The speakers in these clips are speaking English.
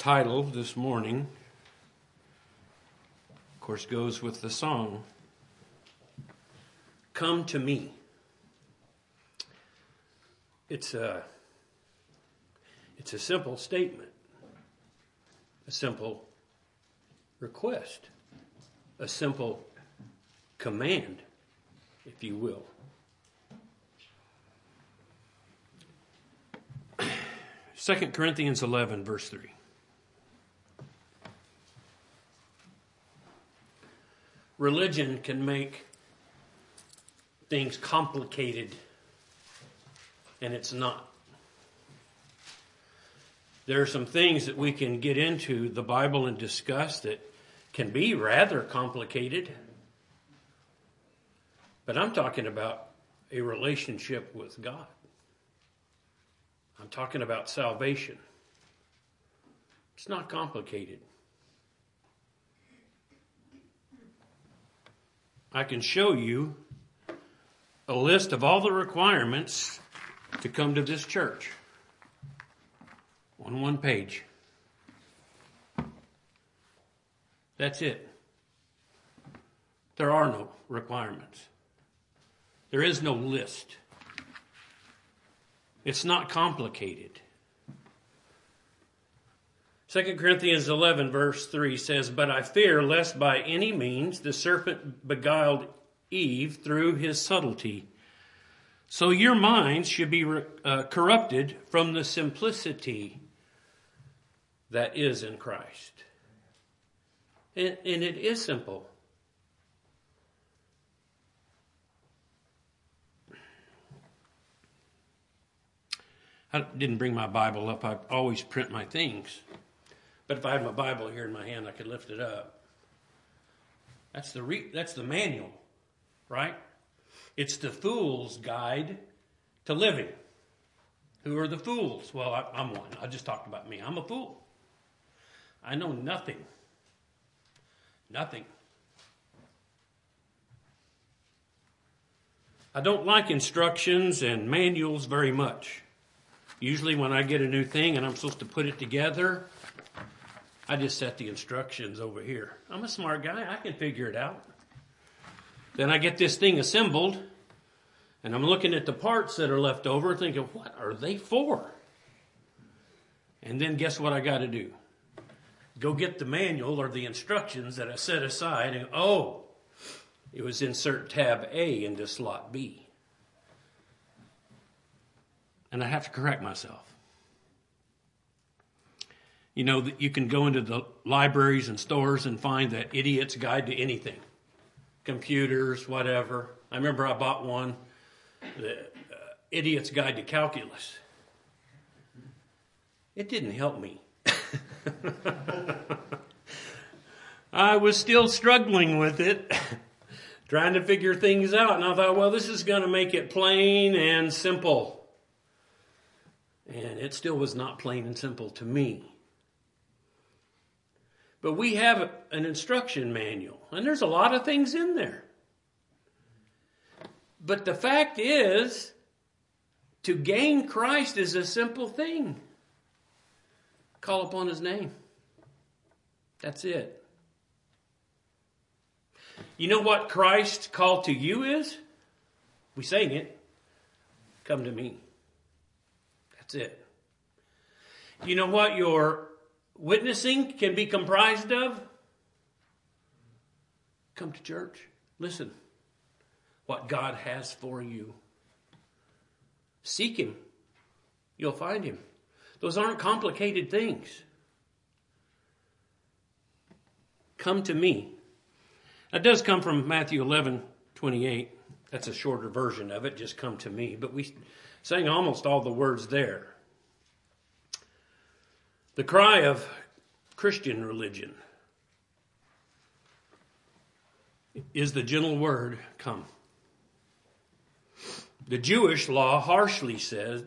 title this morning, of course, goes with the song Come to Me. It's a, it's a simple statement, a simple request, a simple command, if you will. Second Corinthians 11, verse 3. Religion can make things complicated, and it's not. There are some things that we can get into the Bible and discuss that can be rather complicated. But I'm talking about a relationship with God. I'm talking about salvation. It's not complicated. I can show you a list of all the requirements to come to this church on one page. That's it. There are no requirements. There is no list. It's not complicated. 2 Corinthians 11, verse 3 says, But I fear lest by any means the serpent beguiled Eve through his subtlety. So your minds should be uh, corrupted from the simplicity that is in Christ. And, and it is simple. I didn't bring my Bible up. I always print my things. But if I had my Bible here in my hand, I could lift it up. That's the re- that's the manual, right? It's the fool's guide to living. Who are the fools? Well, I, I'm one. I just talked about me. I'm a fool. I know nothing. Nothing. I don't like instructions and manuals very much. Usually, when I get a new thing and I'm supposed to put it together, I just set the instructions over here. I'm a smart guy, I can figure it out. Then I get this thing assembled, and I'm looking at the parts that are left over, thinking, what are they for? And then guess what I got to do? Go get the manual or the instructions that I set aside, and oh, it was insert tab A into slot B and I have to correct myself. You know, that you can go into the libraries and stores and find that idiot's guide to anything computers, whatever. I remember I bought one, the uh, idiot's guide to calculus. It didn't help me. I was still struggling with it, trying to figure things out. And I thought, well, this is going to make it plain and simple. And it still was not plain and simple to me. But we have an instruction manual, and there's a lot of things in there. But the fact is, to gain Christ is a simple thing. Call upon his name. That's it. You know what Christ's call to you is? We sang it. Come to me. That's it. You know what your witnessing can be comprised of? Come to church. Listen. What God has for you. Seek Him. You'll find Him. Those aren't complicated things. Come to me. That does come from Matthew 11, 28. That's a shorter version of it. Just come to me. But we saying almost all the words there. The cry of Christian religion is the gentle word, come. The Jewish law harshly says,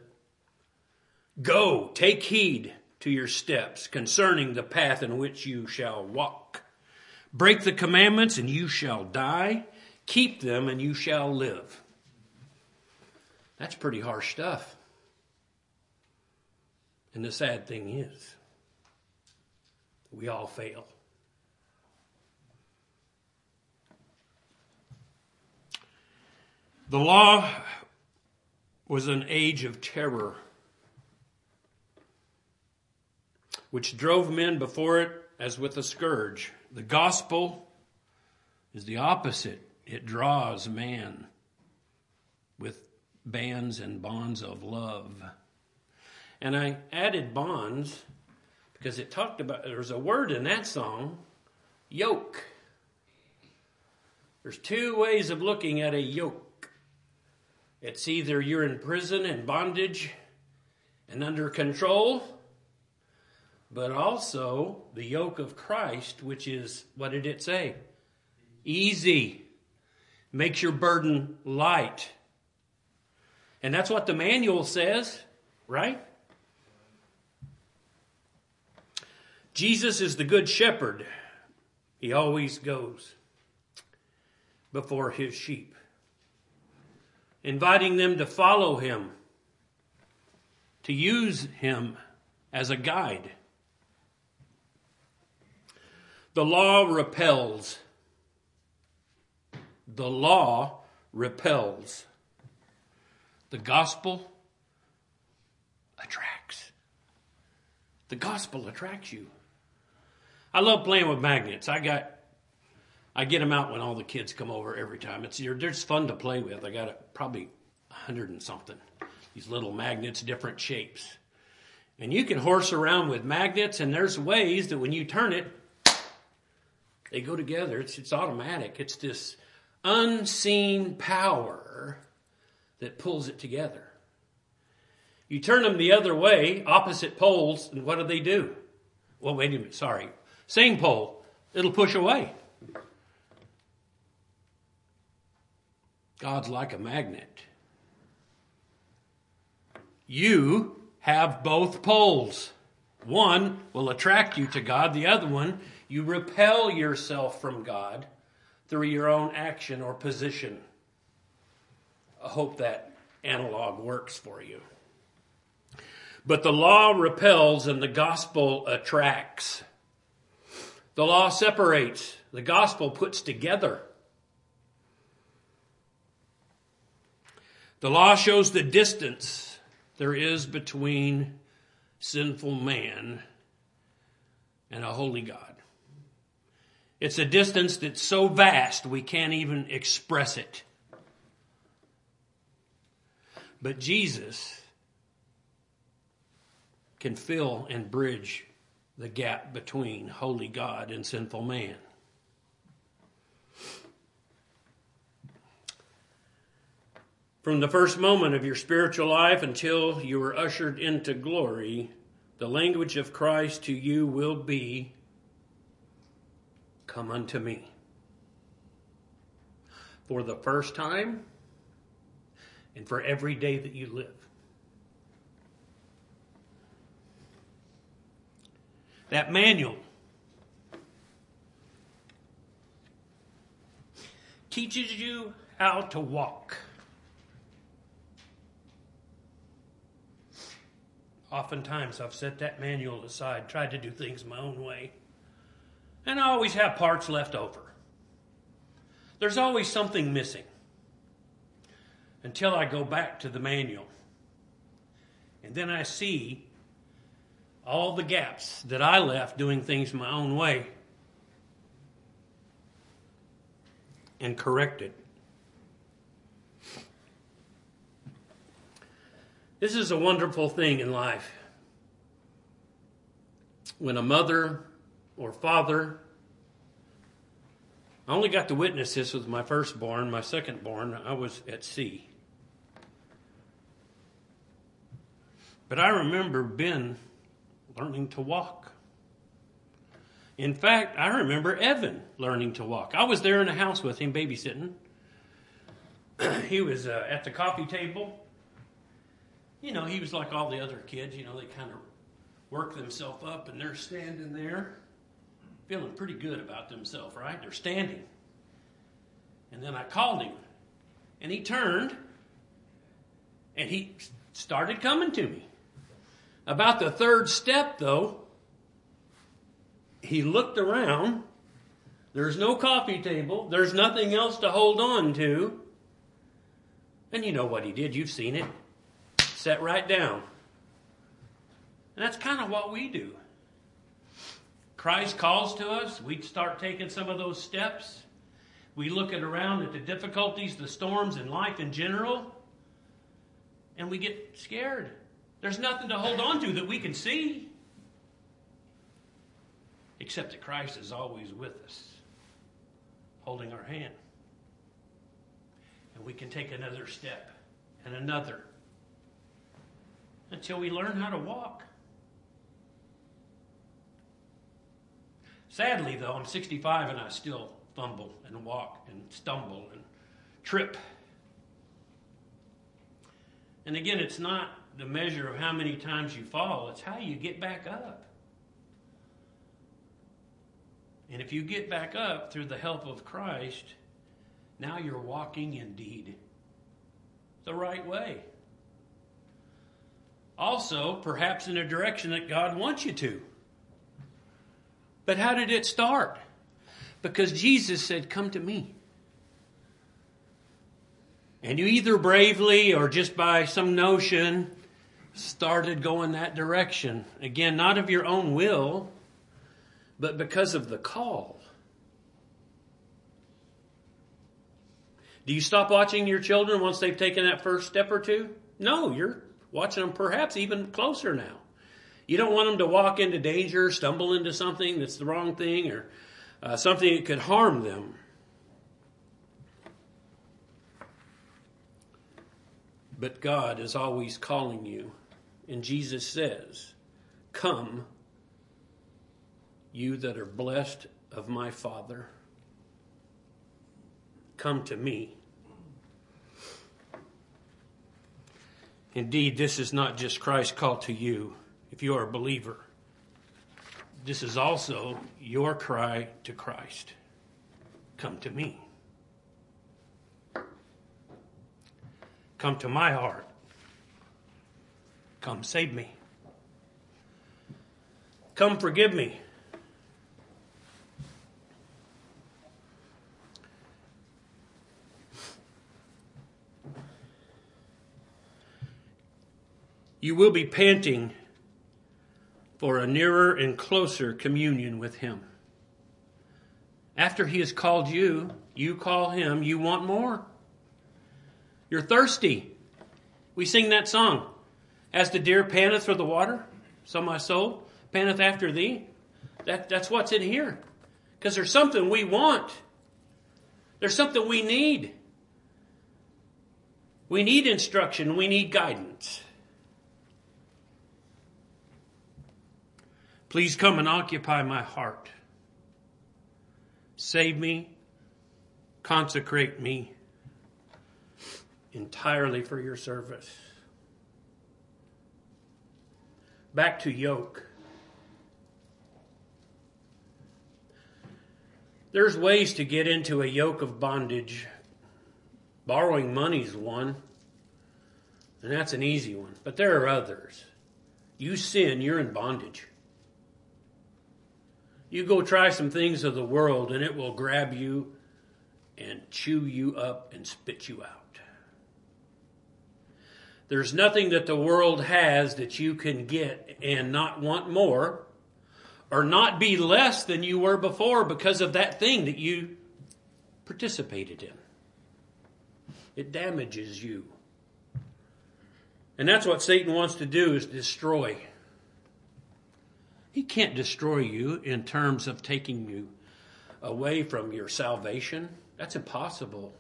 Go, take heed to your steps concerning the path in which you shall walk. Break the commandments and you shall die. Keep them and you shall live. That's pretty harsh stuff. And the sad thing is, We all fail. The law was an age of terror, which drove men before it as with a scourge. The gospel is the opposite. It draws man with bands and bonds of love. And I added bonds because it talked about, there's a word in that song, yoke. There's two ways of looking at a yoke. It's either you're in prison and bondage and under control, but also the yoke of Christ, which is, what did it say? Easy. Makes your burden light. And that's what the manual says, right? Jesus is the good shepherd. He always goes before his sheep, inviting them to follow him, to use him as a guide. The law repels. The law repels. The gospel attracts. The gospel attracts you. I love playing with magnets. I got, I get them out when all the kids come over every time. It's they're just fun to play with. I got a, probably a hundred and something. These little magnets, different shapes, and you can horse around with magnets. And there's ways that when you turn it, they go together. It's it's automatic. It's this unseen power that pulls it together. You turn them the other way, opposite poles, and what do they do? Well, wait a minute. Sorry. Same pole, it'll push away. God's like a magnet. You have both poles. One will attract you to God, the other one, you repel yourself from God through your own action or position. I hope that analog works for you. But the law repels and the gospel attracts. The law separates, the gospel puts together. The law shows the distance there is between sinful man and a holy God. It's a distance that's so vast we can't even express it. But Jesus can fill and bridge the gap between holy God and sinful man. From the first moment of your spiritual life until you are ushered into glory, the language of Christ to you will be Come unto me. For the first time and for every day that you live. That manual teaches you how to walk. Oftentimes, I've set that manual aside, tried to do things my own way, and I always have parts left over. There's always something missing until I go back to the manual. And then I see all the gaps that I left doing things my own way and correct it. This is a wonderful thing in life. When a mother or father, I only got to witness this with my firstborn, my secondborn, I was at sea. But I remember Ben learning to walk. In fact, I remember Evan learning to walk. I was there in the house with him babysitting. he was uh, at the coffee table. You know, he was like all the other kids. You know, they kind of work themselves up and they're standing there feeling pretty good about themselves, right? They're standing. And then I called him and he turned and he started coming to me. About the third step, though, he looked around. There's no coffee table. There's nothing else to hold on to. And you know what he did. You've seen it. Sat right down. And that's kind of what we do. Christ calls to us. We start taking some of those steps. We look at around at the difficulties, the storms in life in general, and we get scared. There's nothing to hold on to that we can see. Except that Christ is always with us, holding our hand. And we can take another step and another until we learn how to walk. Sadly, though, I'm 65 and I still fumble and walk and stumble and trip. And again, it's not the measure of how many times you fall, it's how you get back up. And if you get back up through the help of Christ, now you're walking indeed the right way. Also, perhaps in a direction that God wants you to. But how did it start? Because Jesus said, Come to me. And you either bravely or just by some notion started going that direction. Again, not of your own will, but because of the call. Do you stop watching your children once they've taken that first step or two? No, you're watching them perhaps even closer now. You don't want them to walk into danger, stumble into something that's the wrong thing, or uh, something that could harm them. But God is always calling you. And Jesus says, Come, you that are blessed of my Father, come to me. Indeed, this is not just Christ's call to you if you are a believer. This is also your cry to Christ Come to me. Come to my heart. Come save me. Come forgive me. You will be panting for a nearer and closer communion with Him. After He has called you, you call Him, you want more. You're thirsty. We sing that song. As the deer panteth for the water, so my soul panteth after thee. That, that's what's in here. Because there's something we want. There's something we need. We need instruction. We need guidance. Please come and occupy my heart. Save me, consecrate me entirely for your service. Back to yoke. There's ways to get into a yoke of bondage. Borrowing money's one, and that's an easy one. But there are others. You sin, you're in bondage. You go try some things of the world and it will grab you and chew you up and spit you out. There's nothing that the world has that you can get and not want more or not be less than you were before because of that thing that you participated in. It damages you. And that's what Satan wants to do is destroy. He can't destroy you in terms of taking you away from your salvation. That's impossible.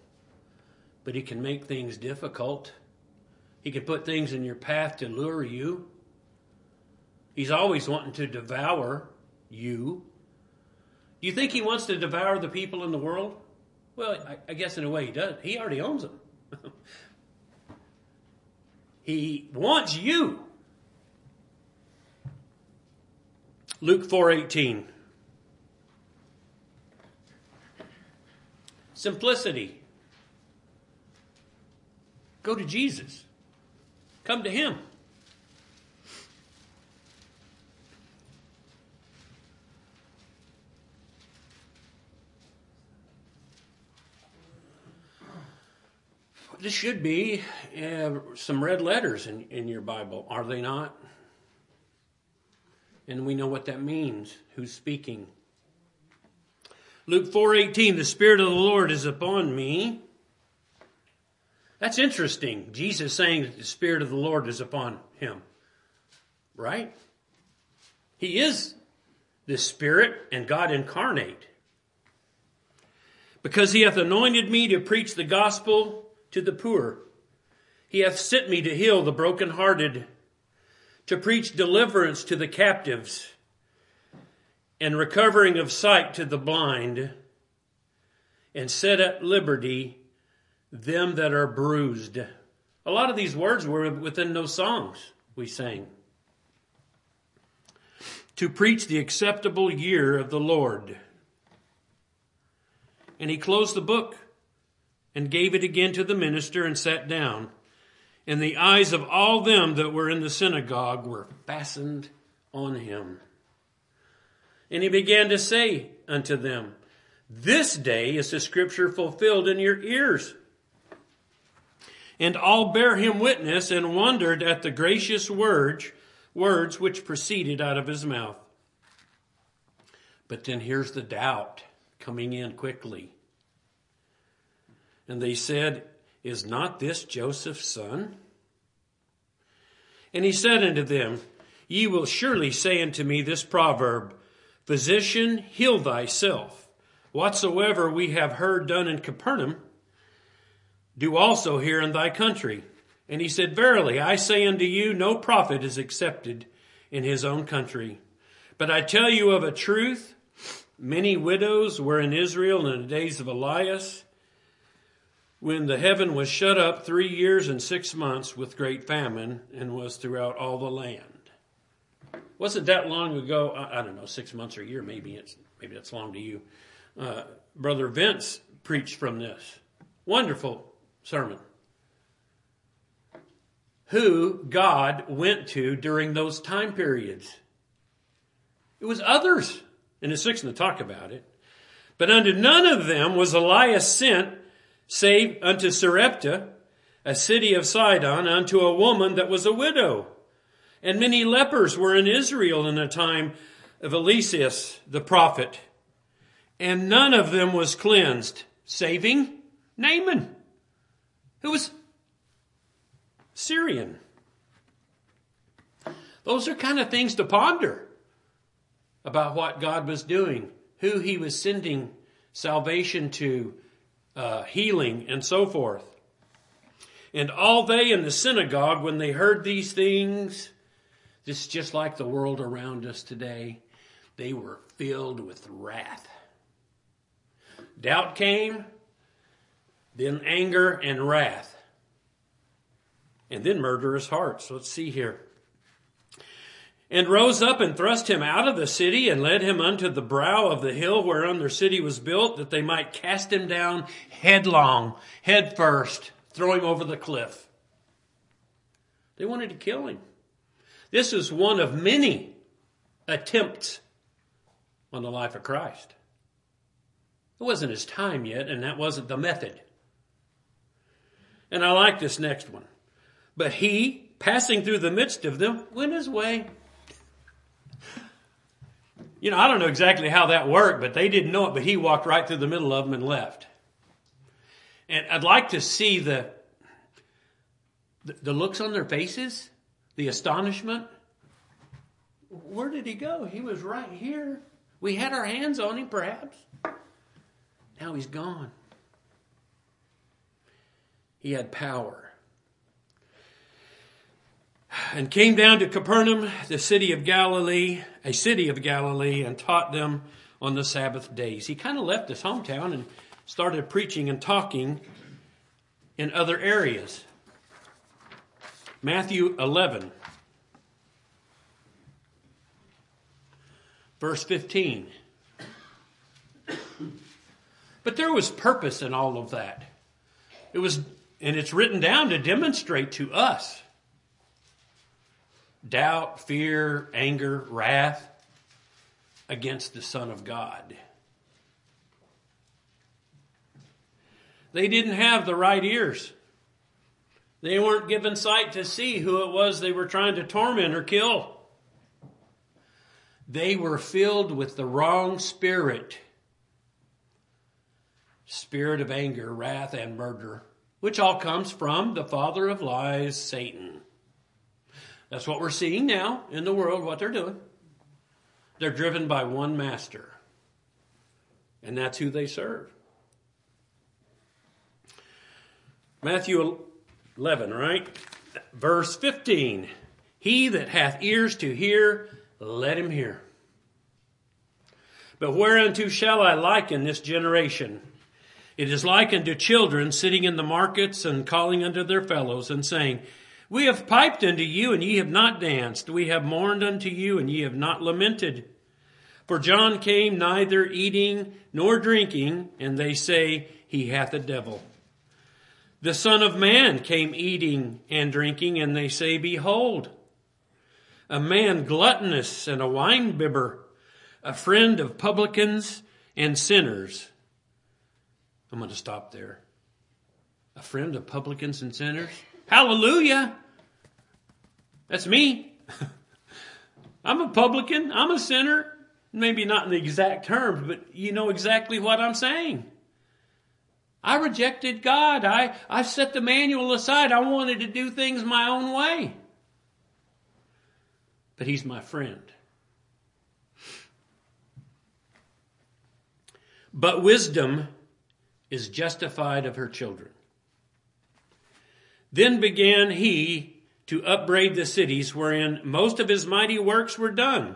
But he can make things difficult. He can put things in your path to lure you. He's always wanting to devour you. Do you think he wants to devour the people in the world? Well, I, I guess in a way he does. He already owns them. he wants you. Luke 4:18. Simplicity. Go to Jesus. Come to Him. This should be uh, some red letters in, in your Bible, are they not? And we know what that means, who's speaking. Luke 4:18 The spirit of the Lord is upon me that's interesting. Jesus saying that the spirit of the Lord is upon him. Right? He is the spirit and God incarnate. Because he hath anointed me to preach the gospel to the poor. He hath sent me to heal the brokenhearted, to preach deliverance to the captives, and recovering of sight to the blind, and set at liberty them that are bruised. A lot of these words were within those songs we sang. To preach the acceptable year of the Lord. And he closed the book and gave it again to the minister and sat down. And the eyes of all them that were in the synagogue were fastened on him. And he began to say unto them, This day is the scripture fulfilled in your ears. And all bare him witness and wondered at the gracious words, words which proceeded out of his mouth. But then here's the doubt coming in quickly. And they said, Is not this Joseph's son? And he said unto them, Ye will surely say unto me this proverb, Physician, heal thyself. Whatsoever we have heard done in Capernaum, do also here in thy country. And he said, Verily, I say unto you, no prophet is accepted in his own country. But I tell you of a truth, many widows were in Israel in the days of Elias, when the heaven was shut up three years and six months with great famine and was throughout all the land. Wasn't that long ago? I, I don't know, six months or a year, maybe it's maybe that's long to you. Uh, Brother Vince preached from this. Wonderful sermon. Who God went to during those time periods. It was others, and it's fixing to talk about it. But unto none of them was Elias sent save unto Sarepta, a city of Sidon, unto a woman that was a widow. And many lepers were in Israel in the time of Eliseus the prophet. And none of them was cleansed, saving Naaman, who was Syrian. Those are kind of things to ponder about what God was doing, who he was sending salvation to, uh, healing, and so forth. And all they in the synagogue, when they heard these things, this is just like the world around us today, they were filled with wrath. Doubt came, then anger and wrath, and then murderous hearts. Let's see here and rose up and thrust him out of the city and led him unto the brow of the hill whereon their city was built that they might cast him down headlong, head first, throw him over the cliff. They wanted to kill him. This is one of many attempts on the life of Christ. It wasn't his time yet, and that wasn't the method. And I like this next one. But he, passing through the midst of them, went his way. You know, I don't know exactly how that worked, but they didn't know it, but he walked right through the middle of them and left. And I'd like to see the, the looks on their faces, the astonishment. Where did he go? He was right here. We had our hands on him, perhaps. Now he's gone. He had power and came down to Capernaum, the city of Galilee, a city of Galilee, and taught them on the Sabbath days. He kind of left his hometown and started preaching and talking in other areas. Matthew 11, verse 15. But there was purpose in all of that. It was, and it's written down to demonstrate to us doubt, fear, anger, wrath against the Son of God. They didn't have the right ears They weren't given sight to see who it was they were trying to torment or kill. They were filled with the wrong spirit spirit of anger, wrath, and murder, which all comes from the father of lies, Satan. That's what we're seeing now in the world, what they're doing. They're driven by one master, and that's who they serve. Matthew 11, right? Verse 15. He that hath ears to hear, let him hear. But whereunto shall I liken this generation? It is likened to children sitting in the markets and calling unto their fellows and saying, We have piped unto you, and ye have not danced. We have mourned unto you, and ye have not lamented. For John came neither eating nor drinking, and they say, He hath a devil. The Son of Man came eating and drinking, and they say, Behold, a man gluttonous and a winebibber, a friend of publicans and sinners I'm going to stop there. A friend of publicans and sinners? Hallelujah! That's me. I'm a publican. I'm a sinner. Maybe not in the exact terms, but you know exactly what I'm saying. I rejected God. I, I set the manual aside. I wanted to do things my own way. But He's my friend. But wisdom is justified of her children. Then began he to upbraid the cities wherein most of his mighty works were done,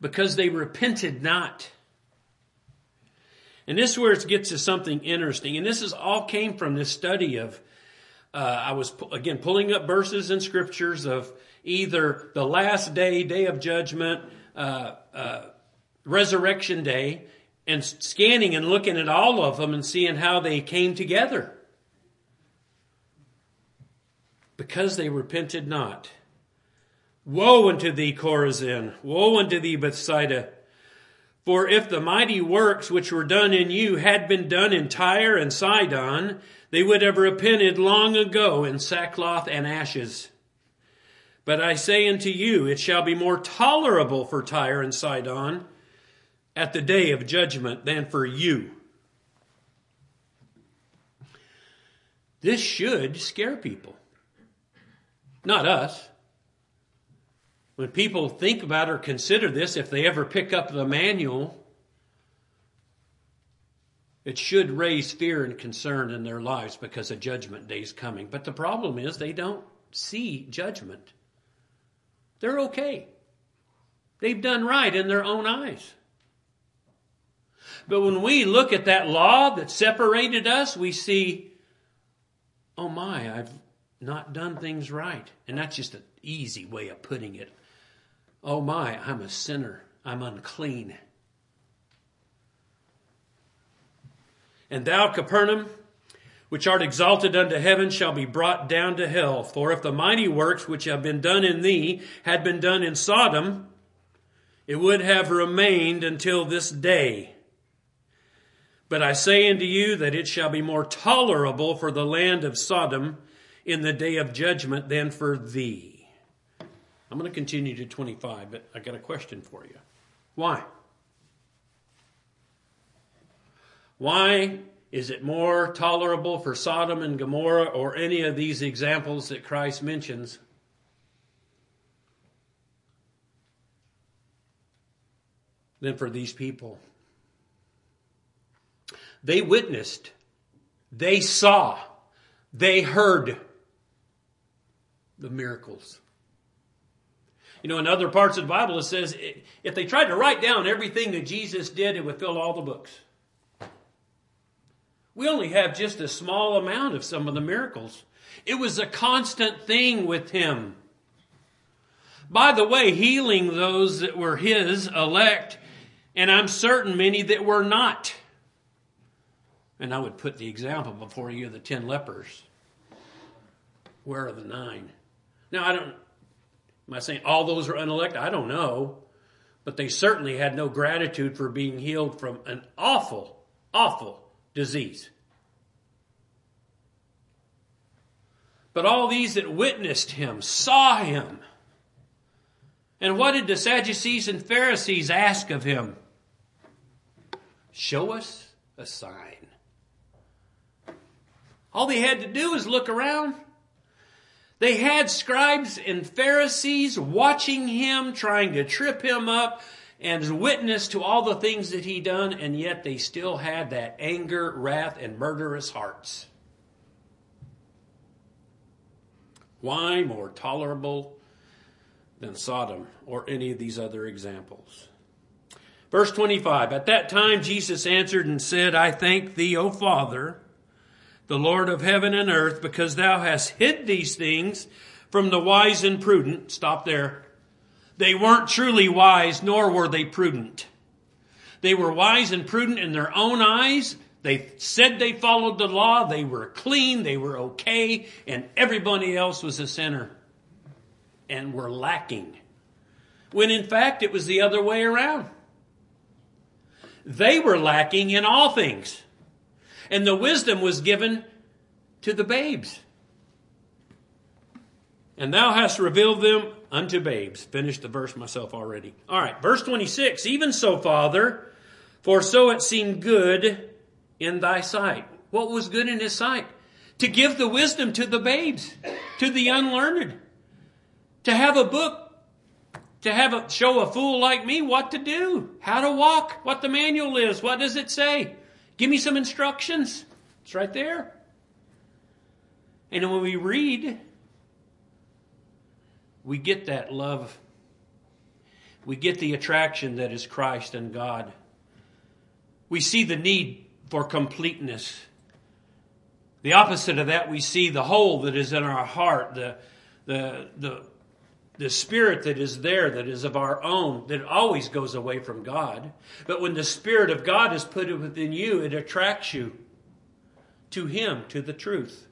because they repented not. And this is where it gets to something interesting. And this is all came from this study of, uh, I was again pulling up verses in scriptures of either the last day, day of judgment, uh, uh, resurrection day, and scanning and looking at all of them and seeing how they came together. Because they repented not. Woe unto thee, Chorazin! Woe unto thee, Bethsaida! For if the mighty works which were done in you had been done in Tyre and Sidon, they would have repented long ago in sackcloth and ashes. But I say unto you, it shall be more tolerable for Tyre and Sidon at the day of judgment than for you. This should scare people. Not us. When people think about or consider this, if they ever pick up the manual, it should raise fear and concern in their lives because a judgment day is coming. But the problem is they don't see judgment. They're okay. They've done right in their own eyes. But when we look at that law that separated us, we see, oh my, I've not done things right. And that's just an easy way of putting it. Oh my, I'm a sinner. I'm unclean. And thou, Capernaum, which art exalted unto heaven, shall be brought down to hell. For if the mighty works which have been done in thee had been done in Sodom, it would have remained until this day. But I say unto you that it shall be more tolerable for the land of Sodom in the day of judgment than for thee. I'm going to continue to 25, but I got a question for you. Why? Why is it more tolerable for Sodom and Gomorrah or any of these examples that Christ mentions than for these people? They witnessed, they saw, they heard the miracles. You know, in other parts of the Bible, it says if they tried to write down everything that Jesus did, it would fill all the books. We only have just a small amount of some of the miracles. It was a constant thing with him. By the way, healing those that were his elect, and I'm certain many that were not. And I would put the example before you of the ten lepers. Where are the nine? Now, I don't, am I saying all those are unelected? I don't know. But they certainly had no gratitude for being healed from an awful, awful disease. But all these that witnessed him saw him. And what did the Sadducees and Pharisees ask of him? Show us a sign. All they had to do was look around. They had scribes and Pharisees watching him, trying to trip him up, and witness to all the things that he done, and yet they still had that anger, wrath, and murderous hearts. Why more tolerable than Sodom or any of these other examples? Verse 25 At that time Jesus answered and said, I thank thee, O Father, the Lord of heaven and earth, because thou hast hid these things from the wise and prudent. Stop there. They weren't truly wise, nor were they prudent. They were wise and prudent in their own eyes. They said they followed the law. They were clean. They were okay. And everybody else was a sinner and were lacking. When in fact it was the other way around. They were lacking in all things. And the wisdom was given to the babes. And thou hast revealed them unto babes. Finished the verse myself already. All right, verse 26. Even so, Father, for so it seemed good in thy sight. What was good in his sight? To give the wisdom to the babes, to the unlearned. To have a book, to have a, show a fool like me what to do, how to walk, what the manual is, what does it say? Give me some instructions. It's right there. And when we read, we get that love. We get the attraction that is Christ and God. We see the need for completeness. The opposite of that, we see the hole that is in our heart, the, the, the, the spirit that is there, that is of our own, that always goes away from God. But when the Spirit of God is put within you, it attracts you to Him, to the truth.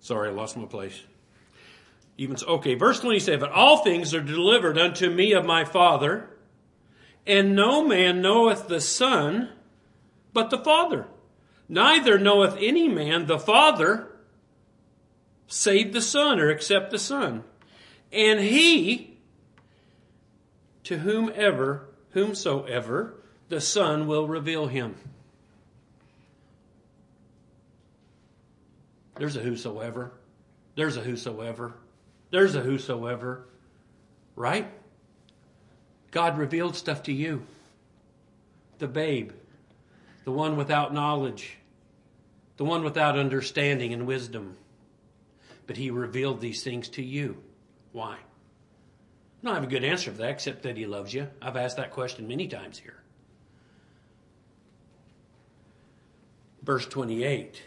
Sorry, I lost my place. Even so, okay, verse 27 All things are delivered unto me of my Father, and no man knoweth the Son but the Father. Neither knoweth any man the Father save the Son, or except the Son. And he, to whomever, whomsoever, the Son will reveal him. There's a whosoever. There's a whosoever. There's a whosoever. Right? God revealed stuff to you. The babe, the one without knowledge, the one without understanding and wisdom. But he revealed these things to you. Why? I don't have a good answer for that except that he loves you. I've asked that question many times here. Verse 28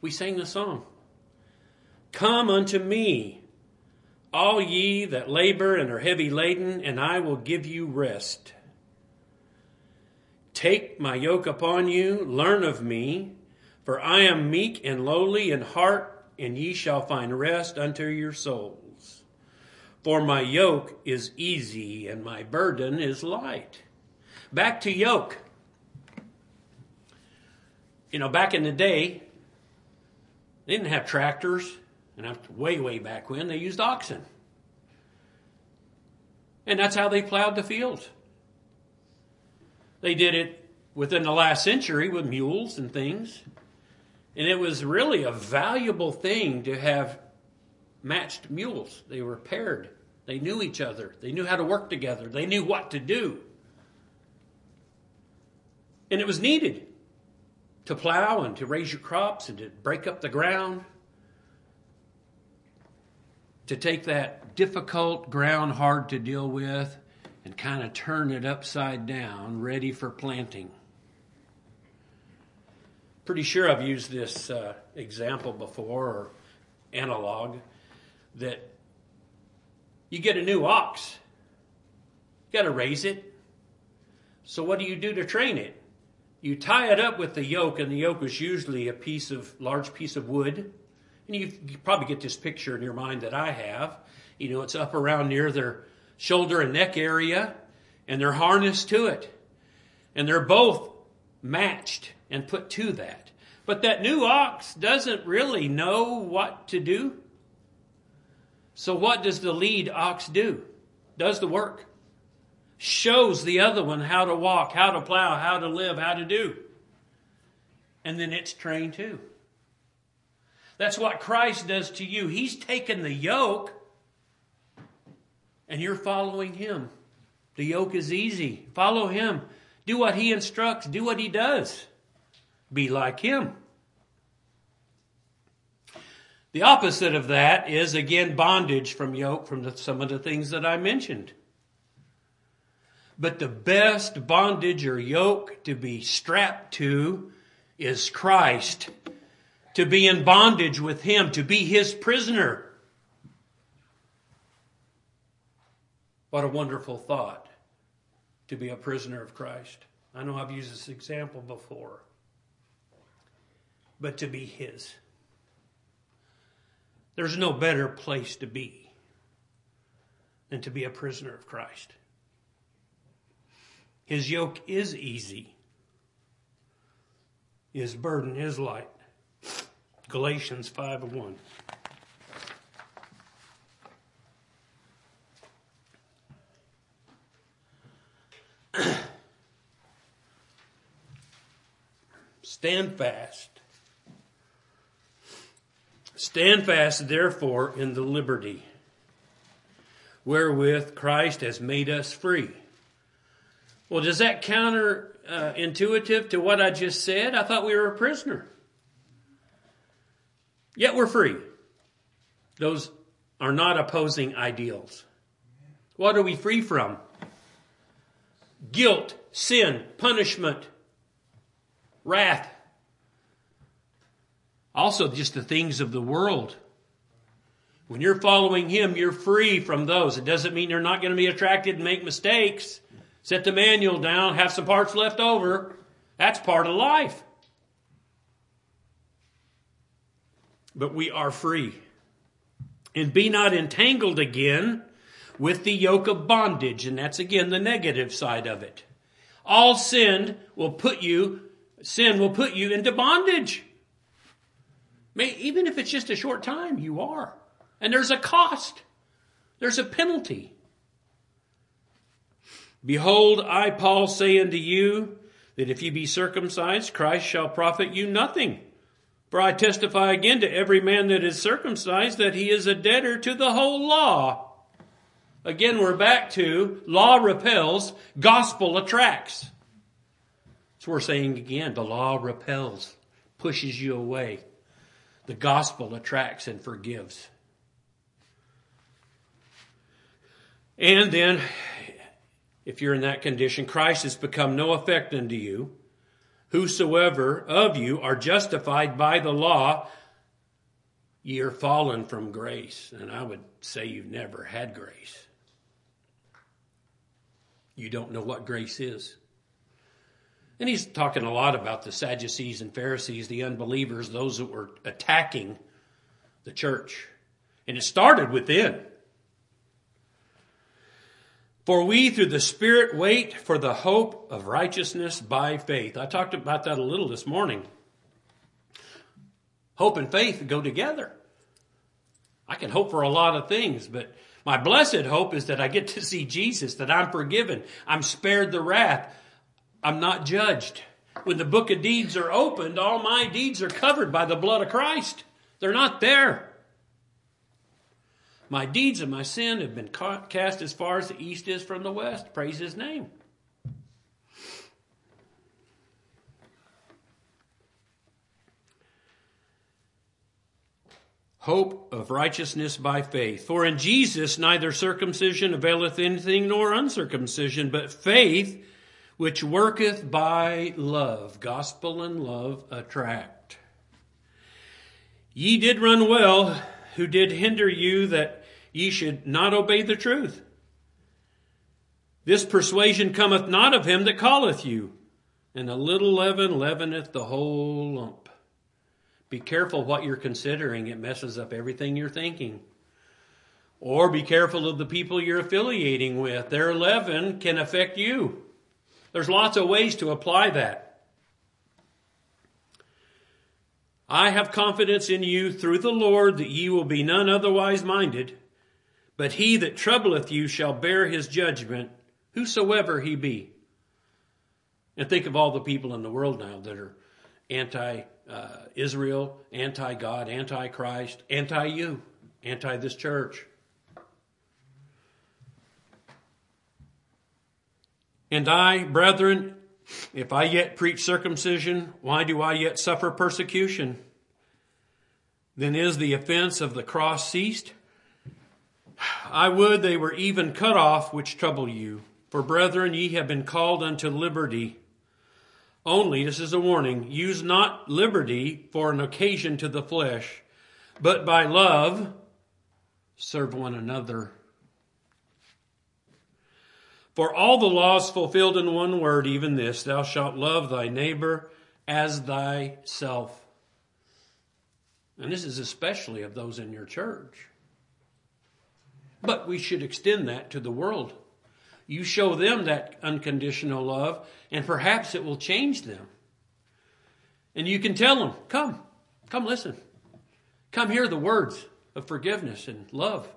we sang the song. Come unto me, all ye that labor and are heavy laden, and I will give you rest. Take my yoke upon you, learn of me, for I am meek and lowly in heart, and ye shall find rest unto your souls. For my yoke is easy and my burden is light. Back to yoke. You know, back in the day, they didn't have tractors, and that's way, way back when, they used oxen. And that's how they plowed the fields. They did it within the last century with mules and things. And it was really a valuable thing to have matched mules. They were paired. They knew each other. They knew how to work together. They knew what to do. And it was needed to plow and to raise your crops and to break up the ground. To take that difficult ground, hard to deal with, kind of turn it upside down, ready for planting. Pretty sure I've used this uh, example before or analog that you get a new ox, you got to raise it. So, what do you do to train it? You tie it up with the yoke, and the yoke is usually a piece of large piece of wood. And you, probably get this picture in your mind that I have. You know, it's up around near their shoulder and neck area, and they're harnessed to it. And they're both matched and put to that. But that new ox doesn't really know what to do. So what does the lead ox do? Does the work. Shows the other one how to walk, how to plow, how to live, how to do. And then it's trained too. That's what Christ does to you. He's taken the yoke and you're following him. The yoke is easy. Follow him. Do what he instructs. Do what he does. Be like him. The opposite of that is again bondage from yoke from the, some of the things that I mentioned. But the best bondage or yoke to be strapped to is Christ. To be in bondage with Him, to be His prisoner. What a wonderful thought to be a prisoner of Christ. I know I've used this example before, but to be His. There's no better place to be than to be a prisoner of Christ. His yoke is easy. His burden is light. Galatians 5 1. Stand fast Stand fast, therefore, in the liberty wherewith Christ has made us free. Well, does that counter uh, intuitive to what I just said? I thought we were a prisoner. Yet we're free. Those are not opposing ideals. What are we free from? Guilt, sin, punishment, wrath, also, just the things of the world. When you're following Him, you're free from those. It doesn't mean you're not going to be attracted and make mistakes. Set the manual down, have some parts left over. That's part of life. But we are free. And be not entangled again with the yoke of bondage. And that's again the negative side of it. All sin will put you, sin will put you into bondage. May, even if it's just a short time, you are. And there's a cost. There's a penalty. Behold, I, Paul, say unto you that if you be circumcised, Christ shall profit you nothing. For I testify again to every man that is circumcised that he is a debtor to the whole law. Again, we're back to law repels, gospel attracts. So we're saying again, the law repels, pushes you away. The gospel attracts and forgives. And then, if you're in that condition, Christ has become no effect unto you. Whosoever of you are justified by the law, ye are fallen from grace. And I would say you've never had grace. You don't know what grace is. And he's talking a lot about the Sadducees and Pharisees, the unbelievers, those that were attacking the church. And it started within. For we through the Spirit wait for the hope of righteousness by faith. I talked about that a little this morning. Hope and faith go together. I can hope for a lot of things, but my blessed hope is that I get to see Jesus, that I'm forgiven, I'm spared the wrath, I'm not judged. When the book of deeds are opened, all my deeds are covered by the blood of Christ. They're not there. My deeds and my sin have been cast as far as the east is from the west. Praise his name. Hope of righteousness by faith. For in Jesus neither circumcision availeth anything nor uncircumcision, but faith which worketh by love. Gospel and love attract. Ye did run well, who did hinder you that ye should not obey the truth. This persuasion cometh not of him that calleth you, and a little leaven leaveneth the whole lump. Be careful what you're considering. It messes up everything you're thinking. Or be careful of the people you're affiliating with. Their leaven can affect you. There's lots of ways to apply that. I have confidence in you through the Lord that ye will be none otherwise minded, but he that troubleth you shall bear his judgment, whosoever he be. And think of all the people in the world now that are anti uh, Israel, anti God, anti Christ, anti you, anti this church. And I, brethren, if I yet preach circumcision, why do I yet suffer persecution? Then is the offense of the cross ceased? I would they were even cut off which trouble you. For brethren, ye have been called unto liberty. Only, this is a warning, use not liberty for an occasion to the flesh, but by love serve one another. For all the laws fulfilled in one word, even this, thou shalt love thy neighbor as thyself. And this is especially of those in your church. But we should extend that to the world. You show them that unconditional love, and perhaps it will change them. And you can tell them, come, come listen. Come hear the words of forgiveness and love.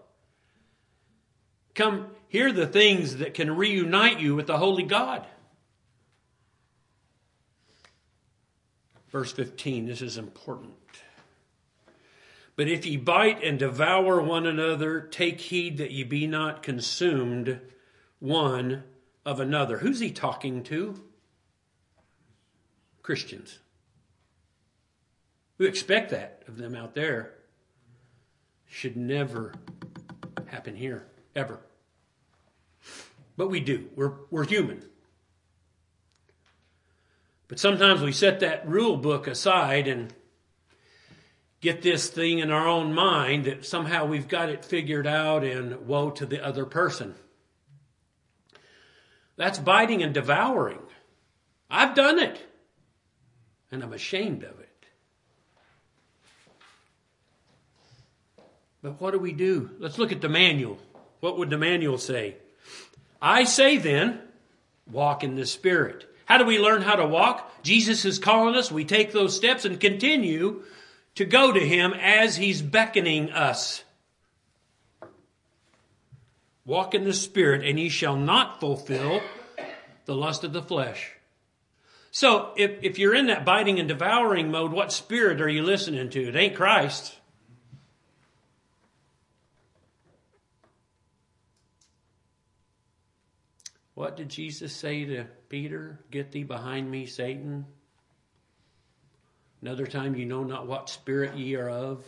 Come hear the things that can reunite you with the Holy God. Verse 15, this is important. But if ye bite and devour one another, take heed that ye be not consumed one of another. Who's he talking to? Christians. We expect that of them out there. Should never happen here, ever. But we do. We're, we're human. But sometimes we set that rule book aside and get this thing in our own mind that somehow we've got it figured out and woe to the other person. That's biting and devouring. I've done it. And I'm ashamed of it. But what do we do? Let's look at the manual. What would the manual say? I say then, walk in the Spirit. How do we learn how to walk? Jesus is calling us. We take those steps and continue to go to Him as He's beckoning us. Walk in the Spirit, and ye shall not fulfill the lust of the flesh. So, if, if you're in that biting and devouring mode, what spirit are you listening to? It ain't Christ. What did Jesus say to Peter? Get thee behind me, Satan. Another time, you know not what spirit ye are of.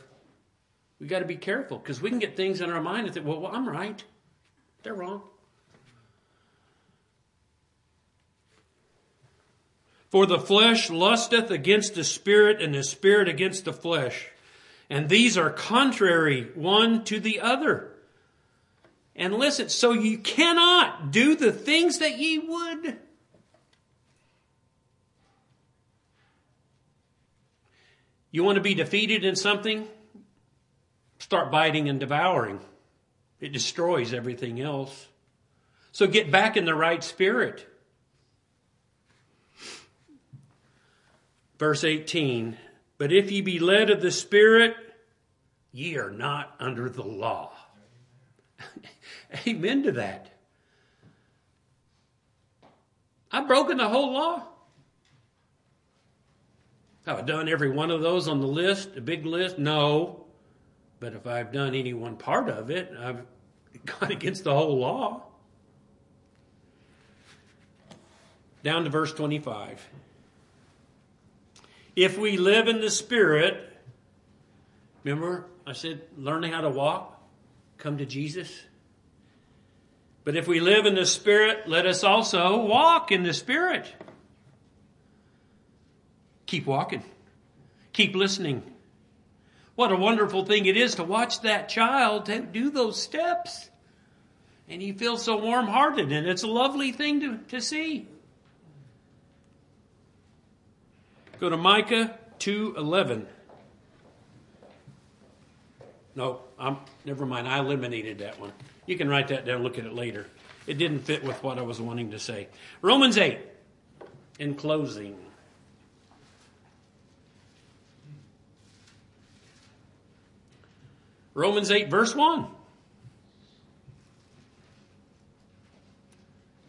We got to be careful because we can get things in our mind and think, well, well, I'm right. They're wrong. For the flesh lusteth against the spirit, and the spirit against the flesh. And these are contrary one to the other. And listen, so you cannot do the things that ye would. You want to be defeated in something? Start biting and devouring. It destroys everything else. So get back in the right spirit. Verse 18 But if ye be led of the Spirit, ye are not under the law. Amen to that. I've broken the whole law. Have I done every one of those on the list, the big list? No. But if I've done any one part of it, I've gone against the whole law. Down to verse 25. If we live in the Spirit, remember I said learning how to walk, come to Jesus. But if we live in the Spirit, let us also walk in the Spirit. Keep walking. Keep listening. What a wonderful thing it is to watch that child do those steps. And you feel so warm hearted, and it's a lovely thing to, to see. Go to Micah 2:11. No, I'm never mind. I eliminated that one. You can write that down, look at it later. It didn't fit with what I was wanting to say. Romans 8. in closing. Romans 8, verse 1.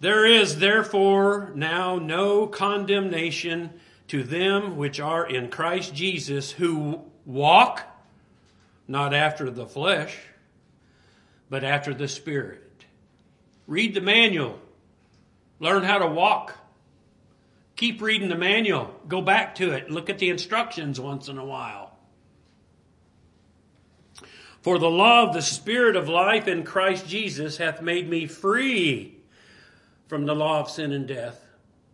There is therefore now no condemnation to them which are in Christ Jesus, who walk not after the flesh, but after the Spirit. Read the manual. Learn how to walk. Keep reading the manual. Go back to it. Look at the instructions once in a while. For the law of the Spirit of life in Christ Jesus hath made me free from the law of sin and death.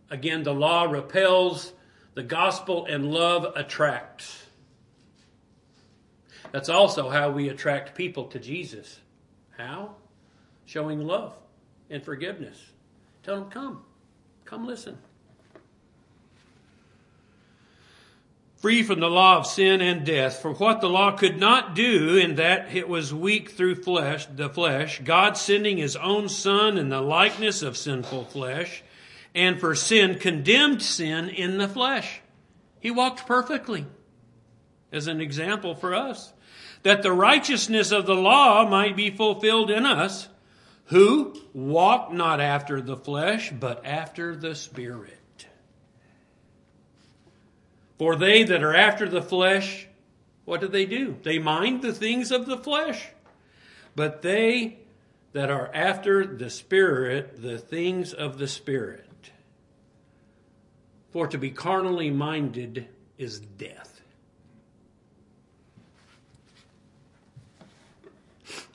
Again, the law repels, the gospel and love attracts. That's also how we attract people to Jesus. How? Showing love and forgiveness. Tell them, come. Come listen. free from the law of sin and death. For what the law could not do in that it was weak through flesh, the flesh, God sending his own son in the likeness of sinful flesh, and for sin condemned sin in the flesh. He walked perfectly as an example for us, that the righteousness of the law might be fulfilled in us, who walk not after the flesh, but after the Spirit. For they that are after the flesh, what do they do? They mind the things of the flesh. But they that are after the Spirit, the things of the Spirit. For to be carnally minded is death.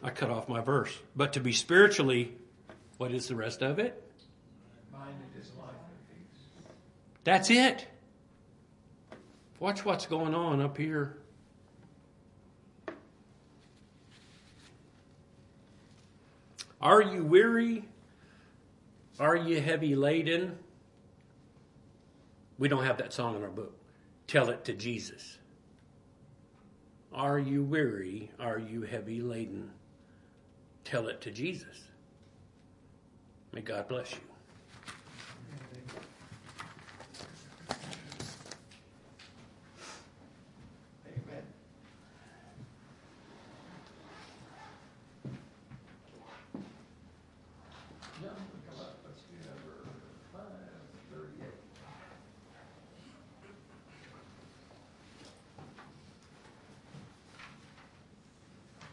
I cut off my verse. But to be spiritually, what is the rest of it? That's it. Watch what's going on up here. Are you weary? Are you heavy laden? We don't have that song in our book. Tell it to Jesus. Are you weary? Are you heavy laden? Tell it to Jesus. May God bless you.